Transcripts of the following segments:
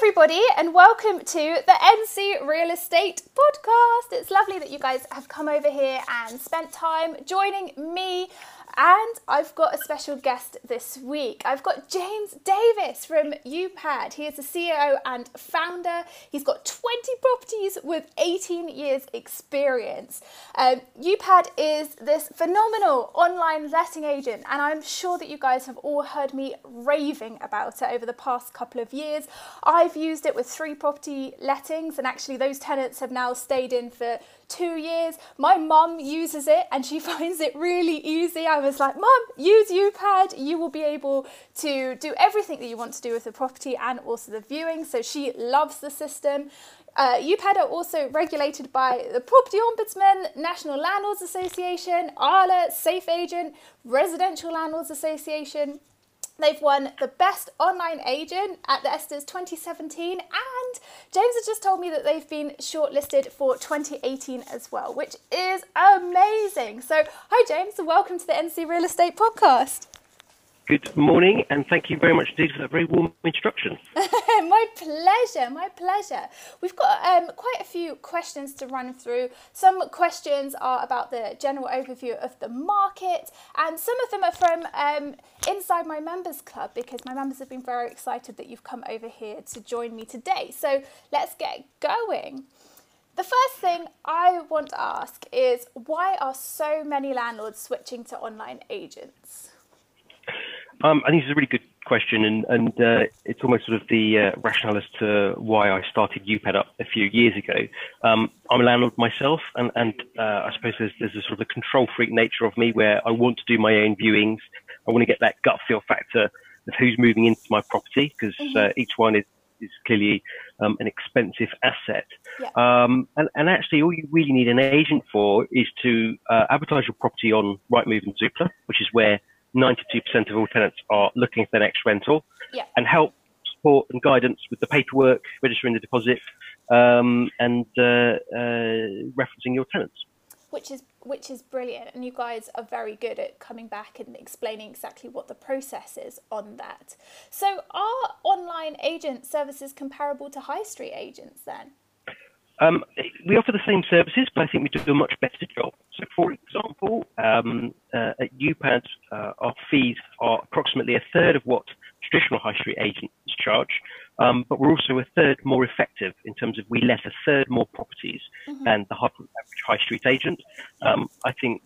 everybody, and welcome to the NC Real Estate Podcast. It's lovely that you guys have come over here and spent time joining me and I've got a special guest this week. I've got James Davis from UPAD. He is the CEO and founder. He's got 20 properties with 18 years experience. Um, UPAD is this phenomenal online letting agent, and I'm sure that you guys have all heard me raving about it over the past couple of years. I've used it with three property lettings, and actually, those tenants have now stayed in for two years. My mum uses it and she finds it really easy. I was like, Mum, use UPAD. You will be able to do everything that you want to do with the property and also the viewing. So she loves the system. Uh, UPAD are also regulated by the Property Ombudsman, National Landlords Association, ARLA, Safe Agent, Residential Landlords Association. They've won the best online agent at the ESTAs 2017, and James has just told me that they've been shortlisted for 2018 as well, which is amazing. So, hi, James, welcome to the NC Real Estate Podcast. Good morning, and thank you very much indeed for that very warm introduction. my pleasure, my pleasure. We've got um, quite a few questions to run through. Some questions are about the general overview of the market, and some of them are from um, inside my members club because my members have been very excited that you've come over here to join me today. So let's get going. The first thing I want to ask is why are so many landlords switching to online agents? Um, I think it's a really good question, and, and uh, it's almost sort of the uh, rationale as to why I started UPAD up a few years ago. Um, I'm a landlord myself, and, and uh, I suppose there's, there's a sort of a control freak nature of me where I want to do my own viewings. I want to get that gut feel factor of who's moving into my property because mm-hmm. Uh, each one is is clearly um, an expensive asset. Yeah. Um, and, and, actually, all you really need an agent for is to uh, advertise your property on Rightmove and Zoopla, which is where 92% of all tenants are looking for their next rental yeah. and help support and guidance with the paperwork, registering the deposit, um, and uh, uh, referencing your tenants. Which is which is brilliant, and you guys are very good at coming back and explaining exactly what the process is on that. So, are online agent services comparable to high street agents then? Um, we offer the same services, but I think we do a much better job. So, for example, um, uh, at UPAD, uh, our fees are approximately a third of what traditional high street agents charge, um, but we're also a third more effective in terms of we let a third more properties mm-hmm. than the average high street agent. Um, I think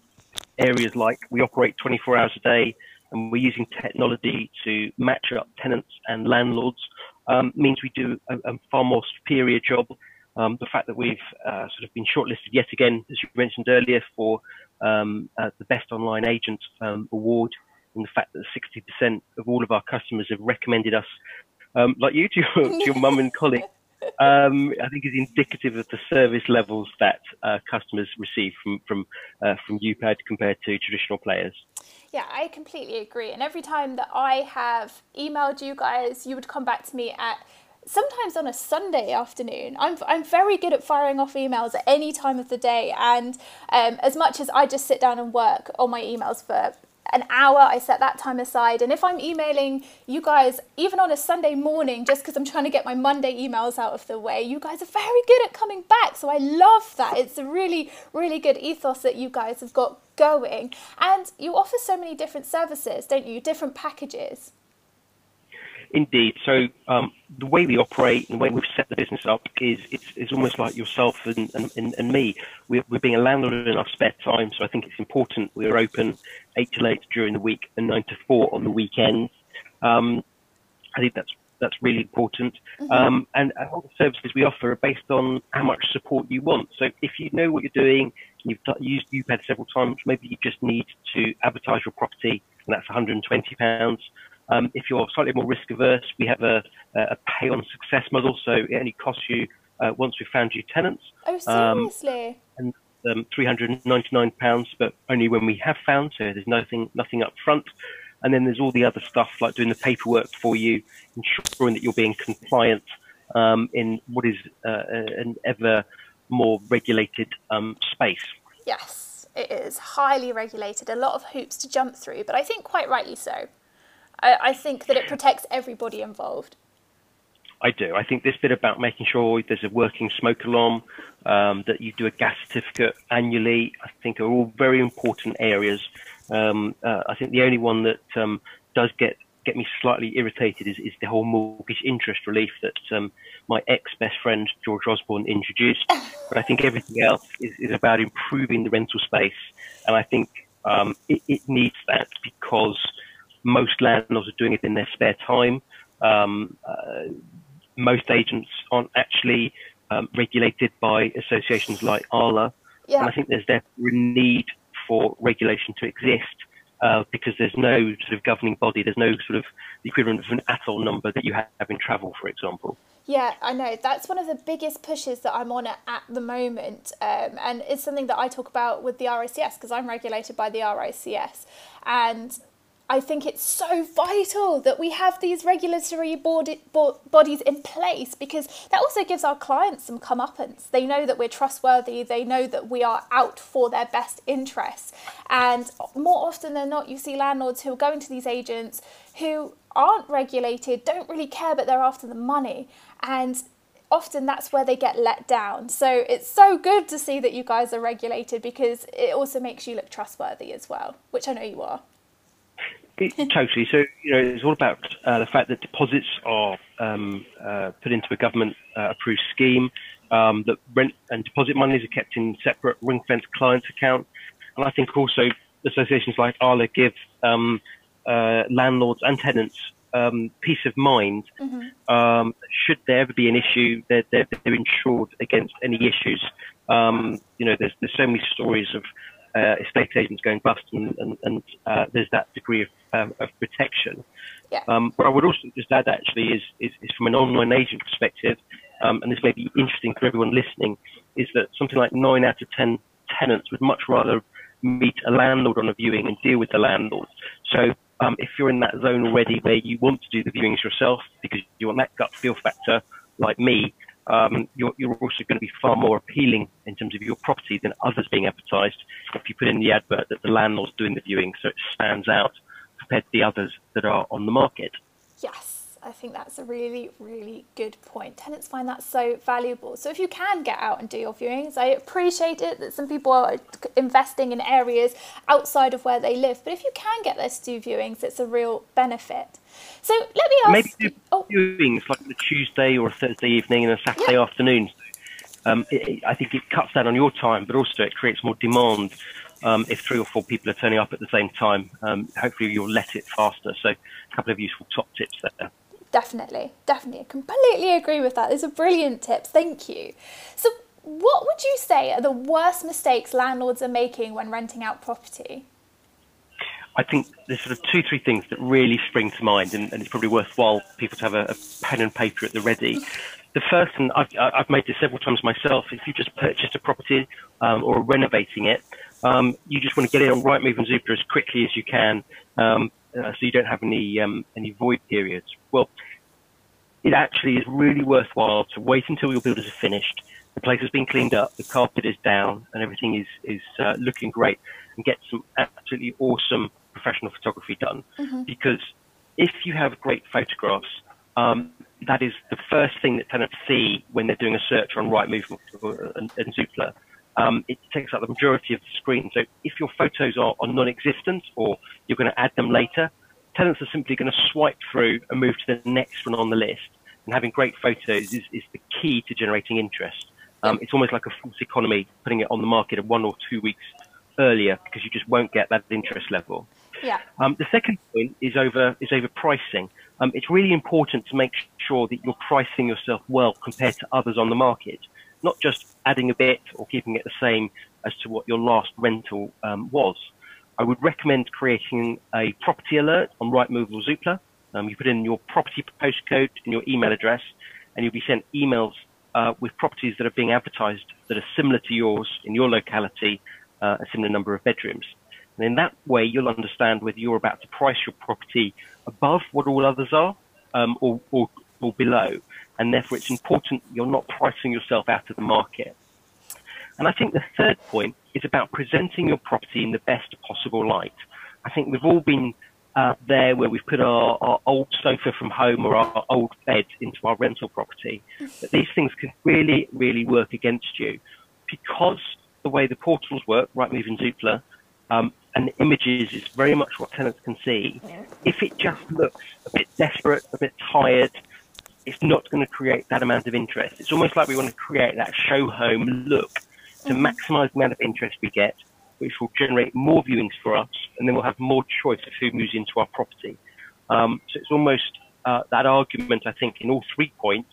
areas like we operate 24 hours a day and we're using technology to match up tenants and landlords um, means we do a, a far more superior job um, the fact that we've uh, sort of been shortlisted yet again, as you mentioned earlier, for um, uh, the Best Online Agent um, Award, and the fact that 60% of all of our customers have recommended us, um, like you, to your, to your mum and colleague, um, I think is indicative of the service levels that uh, customers receive from from uh, from UPAD compared to traditional players. Yeah, I completely agree. And every time that I have emailed you guys, you would come back to me at sometimes on a Sunday afternoon. I'm, I'm very good at firing off emails at any time of the day. And um, as much as I just sit down and work on my emails for an hour, I set that time aside. And if I'm emailing you guys, even on a Sunday morning, just because I'm trying to get my Monday emails out of the way, you guys are very good at coming back. So I love that. It's a really, really good ethos that you guys have got going. And you offer so many different services, don't you? Different packages. Indeed. So um, the way we operate and the way we've set the business up is it's, it's almost like yourself and, and, and me. We're, we're being a landlord in our spare time, so I think it's important we're open eight to eight during the week and nine to four on the weekends. Um, I think that's that's really important. Mm-hmm. Um, and, and, all the services we offer are based on how much support you want. So if you know what you're doing, you've used UPAD several times, maybe you just need to advertise your property, and that's 120 pounds. Um, if you're slightly more risk averse, we have a, a pay on success model, so it only costs you uh, once we've found you tenants. Oh, um, seriously? Um, and um, 399 pounds, but only when we have found, so there's nothing nothing up front. And then there's all the other stuff like doing the paperwork for you, ensuring that you're being compliant um, in what is uh, an ever more regulated um, space. Yes, it is highly regulated. A lot of hoops to jump through, but I think quite rightly so. I, I think that it protects everybody involved. I do. I think this bit about making sure there's a working smoke alarm, um, that you do a gas certificate annually, I think are all very important areas. Um, uh, I think the only one that um, does get get me slightly irritated is, is the whole mortgage interest relief that um, my ex best friend George Osborne introduced. But I think everything else is, is about improving the rental space, and I think um, it, it, needs that because most landlords are doing it in their spare time. Um, uh, most agents aren't actually um, regulated by associations like ARLA, yeah. and I think there's therefore a need for regulation to exist uh, because there's no sort of governing body, there's no sort of equivalent of an ATOL number that you have in travel, for example. Yeah, I know. That's one of the biggest pushes that I'm on at, at the moment. Um, and it's something that I talk about with the RICS because I'm regulated by the RICS. And I think it's so vital that we have these regulatory board, bo- bodies in place because that also gives our clients some comeuppance. They know that we're trustworthy, they know that we are out for their best interests. And more often than not, you see landlords who are going to these agents who aren't regulated, don't really care, but they're after the money. And often that's where they get let down. So it's so good to see that you guys are regulated because it also makes you look trustworthy as well, which I know you are. Totally. So you know, it's all about uh, the fact that deposits are um, uh, put into a government-approved uh, scheme. Um, that rent and deposit monies are kept in separate ring-fenced clients' accounts, and I think also associations like Arla give um, uh, landlords and tenants um, peace of mind. Mm-hmm. Um, should there ever be an issue, they're, they're, they're insured against any issues. Um, you know, there's, there's so many stories of uh, estate agents going bust, and, and, and uh, there's that degree of, um, of protection. Yeah. Um, what I would also just add actually is, is, is from an online agent perspective, um, and this may be interesting for everyone listening, is that something like nine out of ten tenants would much rather meet a landlord on a viewing and deal with the landlord. So um, if you're in that zone already where you want to do the viewings yourself because you want that gut feel factor, like me, um, you're, you're, also going to be far more appealing in terms of your property than others being advertised if you put in the advert that the landlord's doing the viewing so it stands out compared to the others that are on the market. Yes. I think that's a really, really good point. Tenants find that so valuable. So if you can get out and do your viewings, I appreciate it that some people are investing in areas outside of where they live. But if you can get there to do viewings, it's a real benefit. So let me ask. Maybe do oh. viewings like a Tuesday or a Thursday evening and a Saturday yeah. afternoon. Um, it, it, I think it cuts down on your time, but also it creates more demand. Um, if three or four people are turning up at the same time, um, hopefully you'll let it faster. So, a couple of useful top tips there. Definitely, definitely. I completely agree with that. Those are brilliant tips. Thank you. So, what would you say are the worst mistakes landlords are making when renting out property? I think there's sort of two, three things that really spring to mind, and, and it's probably worthwhile people to have a, a, pen and paper at the ready. The first, and I've, I've made this several times myself, if you just purchased a property um, or renovating it, um, you just want to get it on Rightmove and Zoopla as quickly as you can, um, uh, so you don't have any um, any void periods. Well, it actually is really worthwhile to wait until your builders are finished. The place has been cleaned up, the carpet is down, and everything is is uh, looking great, and get some absolutely awesome professional photography done. Mm-hmm. Because if you have great photographs, um, that is the first thing that tenants see when they're doing a search on Rightmove and, and Zoopla. Um, it takes up the majority of the screen. So if your photos are, are non-existent or you're going to add them later, tenants are simply going to swipe through and move to the next one on the list. And having great photos is, is the key to generating interest. Um, it's almost like a false economy putting it on the market one or two weeks earlier because you just won't get that interest level. Yeah. Um, the second point is over is over pricing. Um, it's really important to make sure that you're pricing yourself well compared to others on the market, not just adding a bit or keeping it the same as to what your last rental um, was. I would recommend creating a property alert on Rightmove or Zoopla. Um, you put in your property postcode and your email address, and you'll be sent emails uh, with properties that are being advertised that are similar to yours in your locality, uh, a similar number of bedrooms. And in that way, you'll understand whether you're about to price your property above what all others are um, or, or, or below. And therefore, it's important you're not pricing yourself out of the market. And I think the third point is about presenting your property in the best possible light. I think we've all been uh, there where we've put our, our, old sofa from home or our old bed into our rental property. But these things can really, really work against you because the way the portals work, Rightmove and Zoopla, um, and the images is very much what tenants can see. If it just looks a bit desperate, a bit tired, it's not going to create that amount of interest. It's almost like we want to create that show home look to mm-hmm. maximize the amount of interest we get which will generate more viewings for us, and then we'll have more choice of who moves into our property. Um, so it's almost uh, that argument, I think, in all three points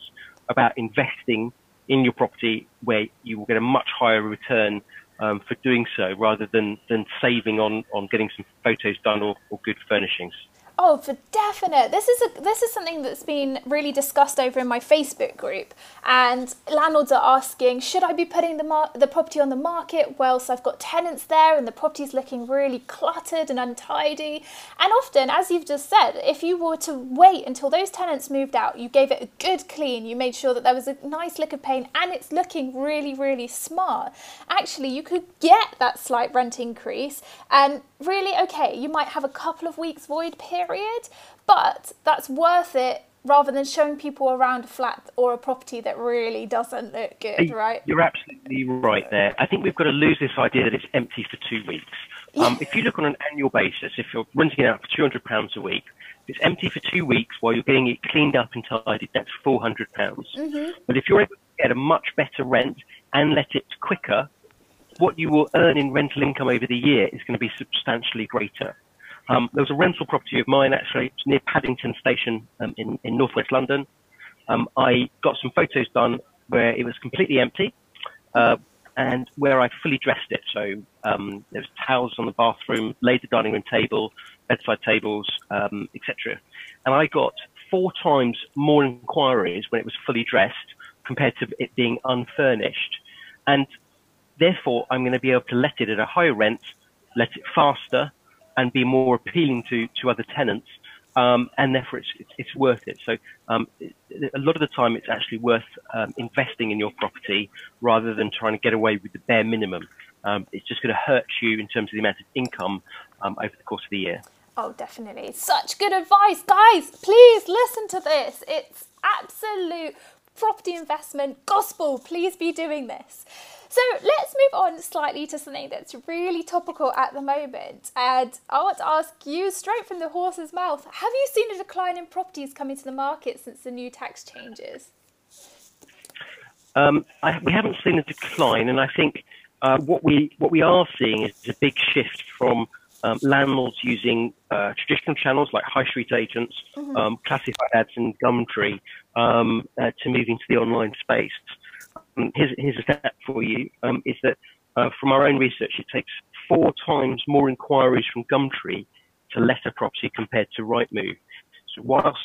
about investing in your property where you will get a much higher return um, for doing so rather than, than saving on, on getting some photos done or, or good furnishings. Oh, for definite. This is a this is something that's been really discussed over in my Facebook group, and landlords are asking, should I be putting the mar- the property on the market whilst I've got tenants there and the property's looking really cluttered and untidy? And often, as you've just said, if you were to wait until those tenants moved out, you gave it a good clean, you made sure that there was a nice lick of paint, and it's looking really really smart. Actually, you could get that slight rent increase, and really okay, you might have a couple of weeks void period period, but that's worth it rather than showing people around a flat or a property that really doesn't look good, right? You're absolutely right there. I think we've got to lose this idea that it's empty for two weeks. Um, if you look on an annual basis, if you're renting it out for £200 a week, it's empty for two weeks while you're getting it cleaned up and tidied, that's £400. pounds mm-hmm. But if you're able to get a much better rent and let it quicker, what you will earn in rental income over the year is going to be substantially greater. Um, there was a rental property of mine actually near Paddington Station um, in, in northwest London. Um, I got some photos done where it was completely empty uh, and where I fully dressed it. So um, there was towels on the bathroom, laid the dining room table, bedside tables, um, etc. And I got four times more inquiries when it was fully dressed compared to it being unfurnished. And therefore, I'm going to be able to let it at a higher rent, let it faster, and be more appealing to, to other tenants. Um, and therefore it's, it's, it's worth it. So um, a lot of the time it's actually worth um, investing in your property rather than trying to get away with the bare minimum. Um, it's just going to hurt you in terms of the amount of income um, over the course of the year. Oh, definitely. Such good advice. Guys, please listen to this. It's absolute property investment gospel. Please be doing this. So let's move on slightly to something that's really topical at the moment. And I want to ask you straight from the horse's mouth have you seen a decline in properties coming to the market since the new tax changes? Um, I, we haven't seen a decline, and I think uh, what we what we are seeing is a big shift from um, landlords using uh, traditional channels like high street agents, mm-hmm. um, classified ads, and Gumtree um, uh, to moving to the online space. Um, here's, here's a stat for you, um, is that uh, from our own research, it takes four times more inquiries from Gumtree to let a property compared to Rightmove. So whilst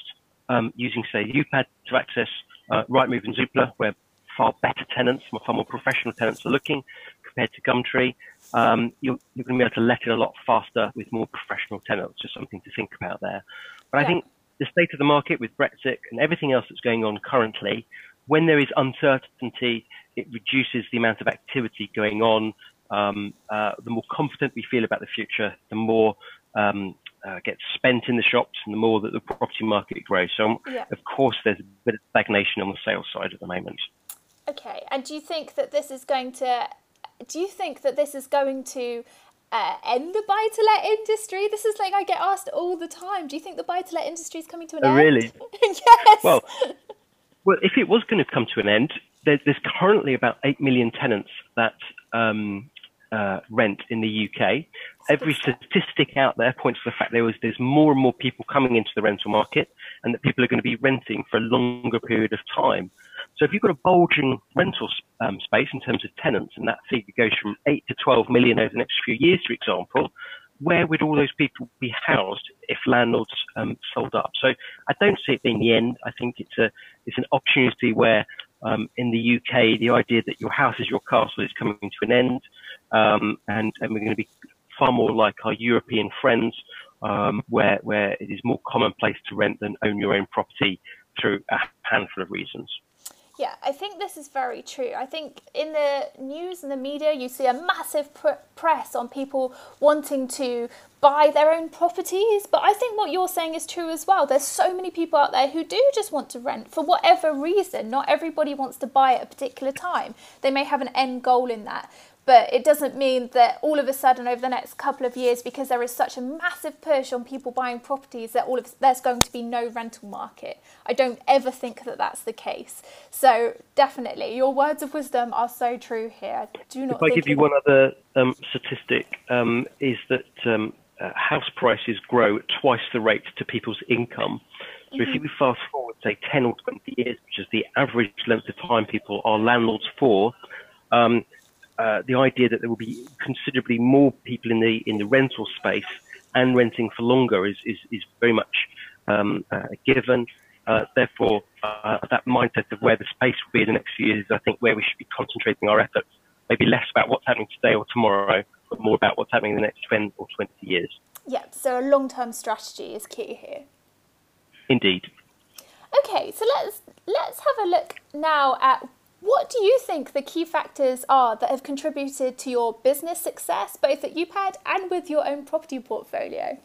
um, using, say, UPAD to access uh, Rightmove and Zoopla, where far better tenants, far more professional tenants are looking compared to Gumtree, um, you're, you're, going to be able to let it a lot faster with more professional tenants. Just something to think about there. But yeah. I think the state of the market with Brexit and everything else that's going on currently, when there is uncertainty, it reduces the amount of activity going on. Um, uh, the more confident we feel about the future, the more um, uh, gets spent in the shops and the more that the property market grows. So, um, yeah. of course, there's a bit of stagnation on the sales side at the moment. Okay, and do you think that this is going to? Do you think that this is going to uh, end the buy to let industry? This is like I get asked all the time. Do you think the buy to let industry is coming to an oh, end? Really? yes. Well, well, if it was going to come to an end, there's, there's currently about 8 million tenants that um, uh, rent in the UK. Every statistic out there points to the fact there was there's more and more people coming into the rental market, and that people are going to be renting for a longer period of time. So if you've got a bulging rental um, space in terms of tenants, and that figure goes from 8 to 12 million over the next few years, for example, where would all those people be housed if landlords um, sold up? So I don't see it being the end. I think it's a it's an opportunity where um, in the UK the idea that your house is your castle is coming to an end, um, and and we're going to be far more like our European friends, um, where where it is more commonplace to rent than own your own property through a handful of reasons. Yeah, I think this is very true. I think in the news and the media, you see a massive pr- press on people wanting to buy their own properties. But I think what you're saying is true as well. There's so many people out there who do just want to rent for whatever reason. Not everybody wants to buy at a particular time, they may have an end goal in that but it doesn't mean that all of a sudden over the next couple of years because there is such a massive push on people buying properties that all of there's going to be no rental market i don't ever think that that's the case so definitely your words of wisdom are so true here do not if i give you one other um, statistic um, is that um, uh, house prices grow at twice the rate to people's income so mm-hmm. if you fast forward say 10 or 20 years which is the average length of time people are landlords for um, uh, the idea that there will be considerably more people in the in the rental space and renting for longer is is, is very much um, uh, given. Uh, therefore, uh, that mindset of where the space will be in the next few years I think, where we should be concentrating our efforts. Maybe less about what's happening today or tomorrow, but more about what's happening in the next 10 or 20 years. Yeah, so a long-term strategy is key here. Indeed. Okay, so let's let's have a look now at what do you think the key factors are that have contributed to your business success, both at UPAD and with your own property portfolio?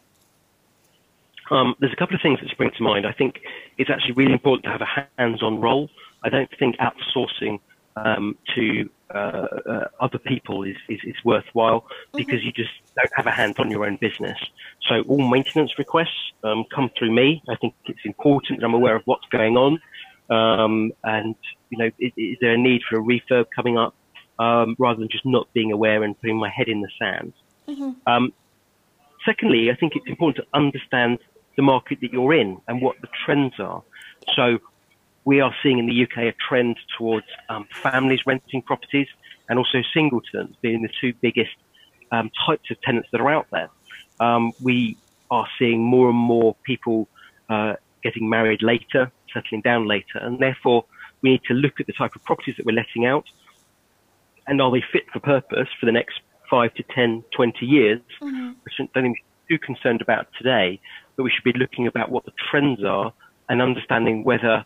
Um, there's a couple of things that spring to mind. I think it's actually really important to have a hands-on role. I don't think outsourcing um, to uh, uh, other people is, is, is worthwhile mm-hmm. because you just don't have a hand on your own business. So all maintenance requests um, come through me. I think it's important that I'm aware of what's going on. Um, and you know, is, is, there a need for a refurb coming up, um, rather than just not being aware and putting my head in the sand? Mm-hmm. Um, secondly, I think it's important to understand the market that you're in and what the trends are. So we are seeing in the UK a trend towards um, families renting properties and also singletons being the two biggest um, types of tenants that are out there. Um, we are seeing more and more people uh, getting married later, settling down later, and therefore we need to look at the type of properties that we're letting out and are they fit for purpose for the next five to 10, 20 years, mm-hmm. which I don't think we're too concerned about today, but we should be looking about what the trends are and understanding whether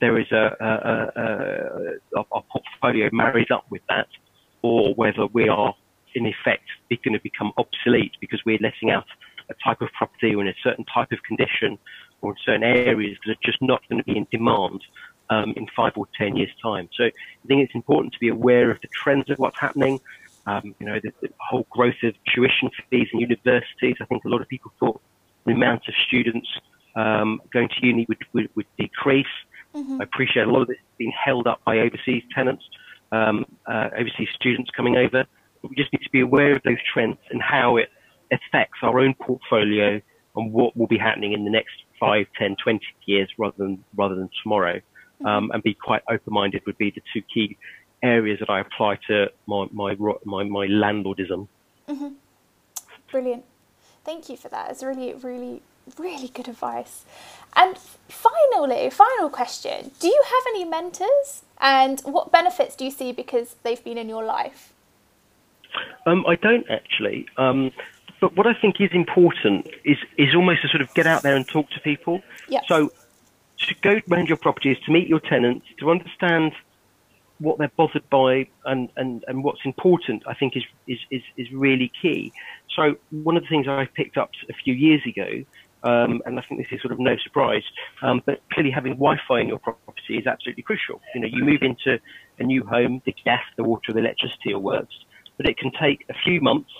there is a, a, a, a portfolio married up with that or whether we are in effect it's going to become obsolete because we're letting out a type of property or in a certain type of condition or in certain areas that are just not going to be in demand um, in five or ten years' time. So I think it's important to be aware of the trends of what's happening. Um, you know, the, the, whole growth of tuition fees in universities. I think a lot of people thought the amount of students um, going to uni would, would, would decrease. Mm-hmm. I appreciate a lot of this being held up by overseas tenants, um, uh, overseas students coming over. But we just need to be aware of those trends and how it affects our own portfolio and what will be happening in the next 5, 10, 20 years rather than, rather than tomorrow um, and be quite open-minded would be the two key areas that I apply to my my my, my landlordism. Mm-hmm. Brilliant. Thank you for that. It's really, really, really good advice. And finally, final question: Do you have any mentors, and what benefits do you see because they've been in your life? Um, I don't actually. Um, but what I think is important is is almost to sort of get out there and talk to people. Yep. So to go around your properties, to meet your tenants, to understand what they're bothered by and, and, and what's important, I think is, is, is, is really key. So one of the things I picked up a few years ago, um, and I think this is sort of no surprise, um, but clearly having Wi-Fi in your property is absolutely crucial. You know, you move into a new home, the gas, the water, the electricity all works, but it can take a few months,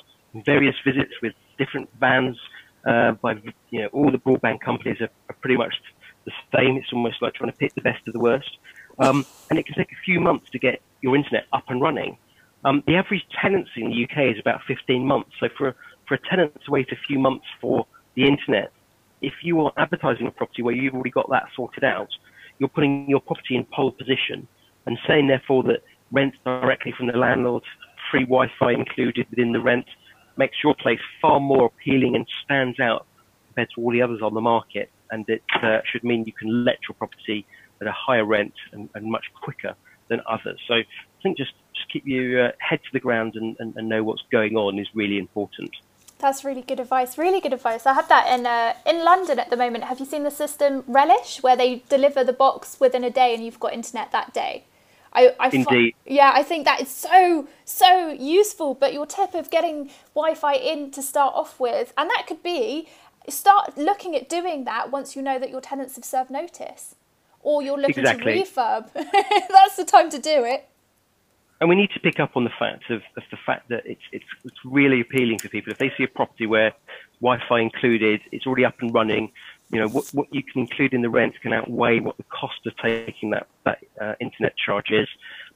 various visits with different vans, uh, by you know all the broadband companies are, are pretty much the same. It's almost like trying to pick the best of the worst. Um, and it can take a few months to get your internet up and running. Um, the average tenancy in the UK is about 15 months. So for, for a tenant to wait a few months for the internet, if you are advertising a property where you've already got that sorted out, you're putting your property in pole position and saying therefore that rent directly from the landlord, free Wi-Fi included within the rent, makes your place far more appealing and stands out compared to all the others on the market and it uh, should mean you can let your property at a higher rent and, and much quicker than others. So I think just, just keep your uh, head to the ground and, and, and know what's going on is really important. That's really good advice. Really good advice. I have that in uh, in London at the moment. Have you seen the system Relish, where they deliver the box within a day and you've got internet that day? I, I Indeed. yeah, I think that is so so useful. But your tip of getting Wi-Fi in to start off with, and that could be start looking at doing that once you know that your tenants have served notice, or you're looking exactly. to refurb. That's the time to do it and we need to pick up on the fact of, of the fact that it's, it's, it's really appealing for people if they see a property where Wi-Fi included, it's already up and running. You know what, what you can include in the rent can outweigh what the cost of taking that that uh, internet charge is,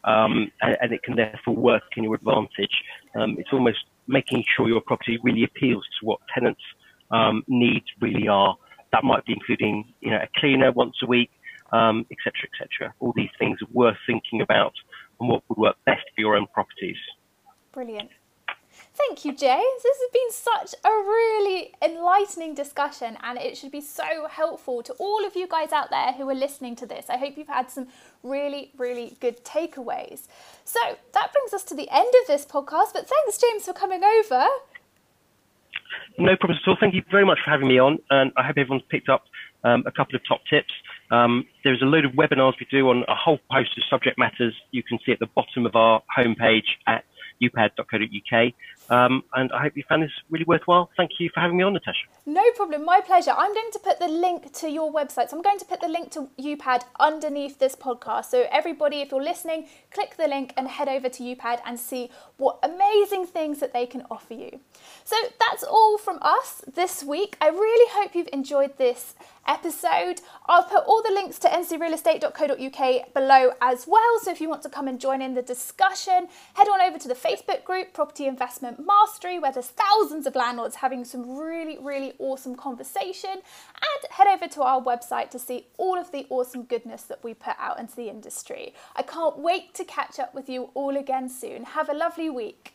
um, and, and, it can therefore work in your advantage. Um, it's almost making sure your property really appeals to what tenants' um, needs really are. That might be including you know a cleaner once a week, etc., um, etc. Et All these things are worth thinking about and what would work best for your own properties. Brilliant. Thank you, Jay. This has been such a really enlightening discussion, and it should be so helpful to all of you guys out there who are listening to this. I hope you've had some really, really good takeaways. So that brings us to the end of this podcast, but thanks, James, for coming over. No problem at all. Thank you very much for having me on, and I hope everyone's picked up um, a couple of top tips. Um, there's a load of webinars we do on a whole host of subject matters. You can see at the bottom of our homepage at upad.co.uk. Um, and I hope you found this really worthwhile. Thank you for having me on, Natasha. No problem, my pleasure. I'm going to put the link to your website. So I'm going to put the link to UPAD underneath this podcast. So everybody, if you're listening, click the link and head over to UPAD and see what amazing things that they can offer you. So that's all from us this week. I really hope you've enjoyed this episode. I'll put all the links to ncrealestate.co.uk below as well. So if you want to come and join in the discussion, head on over to the Facebook group Property Investment Mastery, where there's thousands of landlords having some really, really awesome conversation. And head over to our website to see all of the awesome goodness that we put out into the industry. I can't wait to catch up with you all again soon. Have a lovely week.